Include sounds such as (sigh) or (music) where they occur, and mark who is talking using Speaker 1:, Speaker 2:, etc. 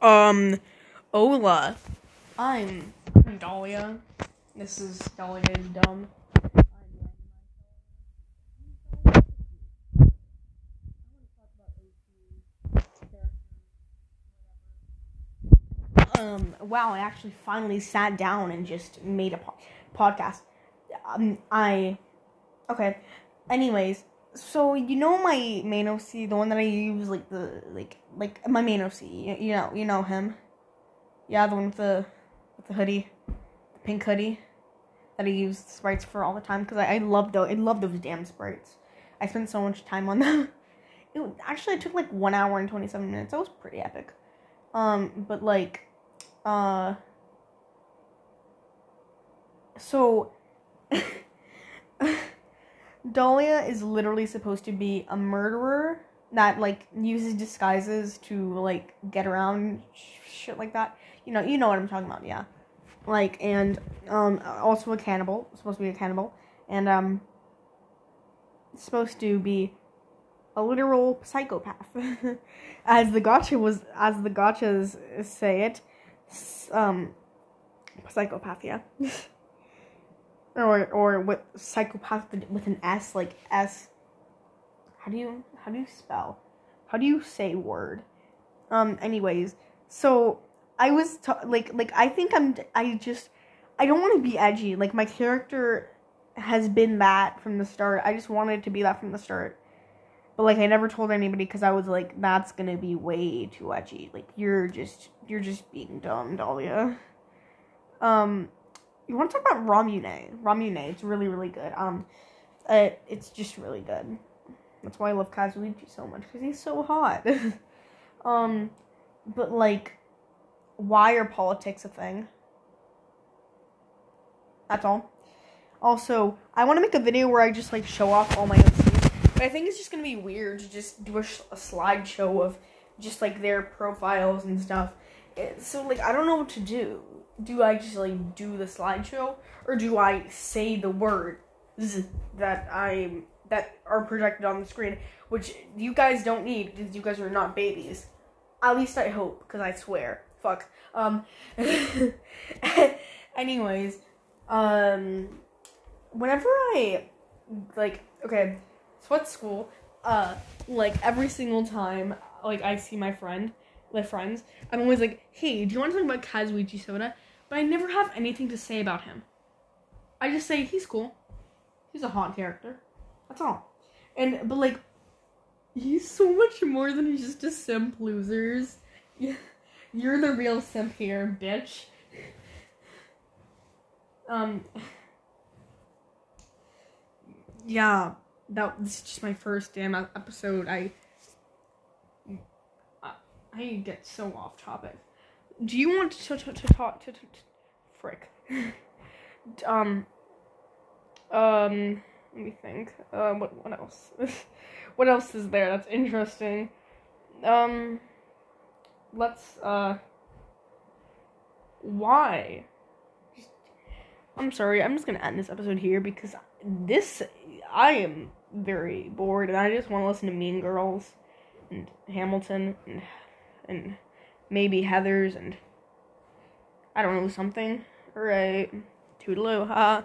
Speaker 1: Um, Ola. I'm Dahlia. This is Dahlia is dumb. Um, wow, I actually finally sat down and just made a po- podcast. Um, I, okay. Anyways, so you know my main OC, the one that I use, like the like like my main OC. You, know, you know him. Yeah, the one with the with the hoodie, the pink hoodie that I use sprites for all the time because I, I love those. I love those damn sprites. I spent so much time on (laughs) them. It actually it took like one hour and twenty seven minutes. That was pretty epic. Um, but like, uh, so. (laughs) Dahlia is literally supposed to be a murderer that like uses disguises to like get around sh- shit like that. You know, you know what I'm talking about, yeah. Like and um also a cannibal, supposed to be a cannibal, and um supposed to be a literal psychopath, (laughs) as the gotcha was as the gotchas say it, um psychopath, yeah. (laughs) or or what psychopath with- with an S like S. How do you how do you spell? How do you say word? Um. Anyways, so I was ta- like like I think I'm I just I don't want to be edgy. Like my character has been that from the start. I just wanted to be that from the start. But like I never told anybody because I was like that's gonna be way too edgy. Like you're just you're just being dumb, Dahlia. Um you want to talk about Ramune? Ramune, it's really really good. Um, uh, it's just really good. That's why I love Kazuichi so much because he's so hot. (laughs) um, but like, why are politics a thing? That's all. Also, I want to make a video where I just like show off all my OCs, but I think it's just gonna be weird to just do a, sh- a slideshow of just like their profiles and stuff. It, so like, I don't know what to do do I just like do the slideshow or do I say the words that I that are projected on the screen, which you guys don't need because you guys are not babies. At least I hope, because I swear. Fuck. Um. (laughs) anyways, um, whenever I like, okay, so at school, uh, like every single time, like I see my friend, my friends, I'm always like, hey, do you want to talk about Kazuichi Soda? But I never have anything to say about him. I just say he's cool. He's a hot character. That's all. And but like he's so much more than he's just a simp losers. (laughs) You're the real simp here, bitch. (laughs) Um Yeah, that this is just my first damn episode. I I, I get so off topic. Do you want to to, to talk to, to, to frick? (laughs) um um let me think. Uh what what else? (laughs) what else is there that's interesting? Um let's uh why? I'm sorry, I'm just gonna end this episode here because this I am very bored and I just want to listen to Mean Girls and Hamilton and and maybe Heathers and I don't know something. Alright, toodaloo, ha.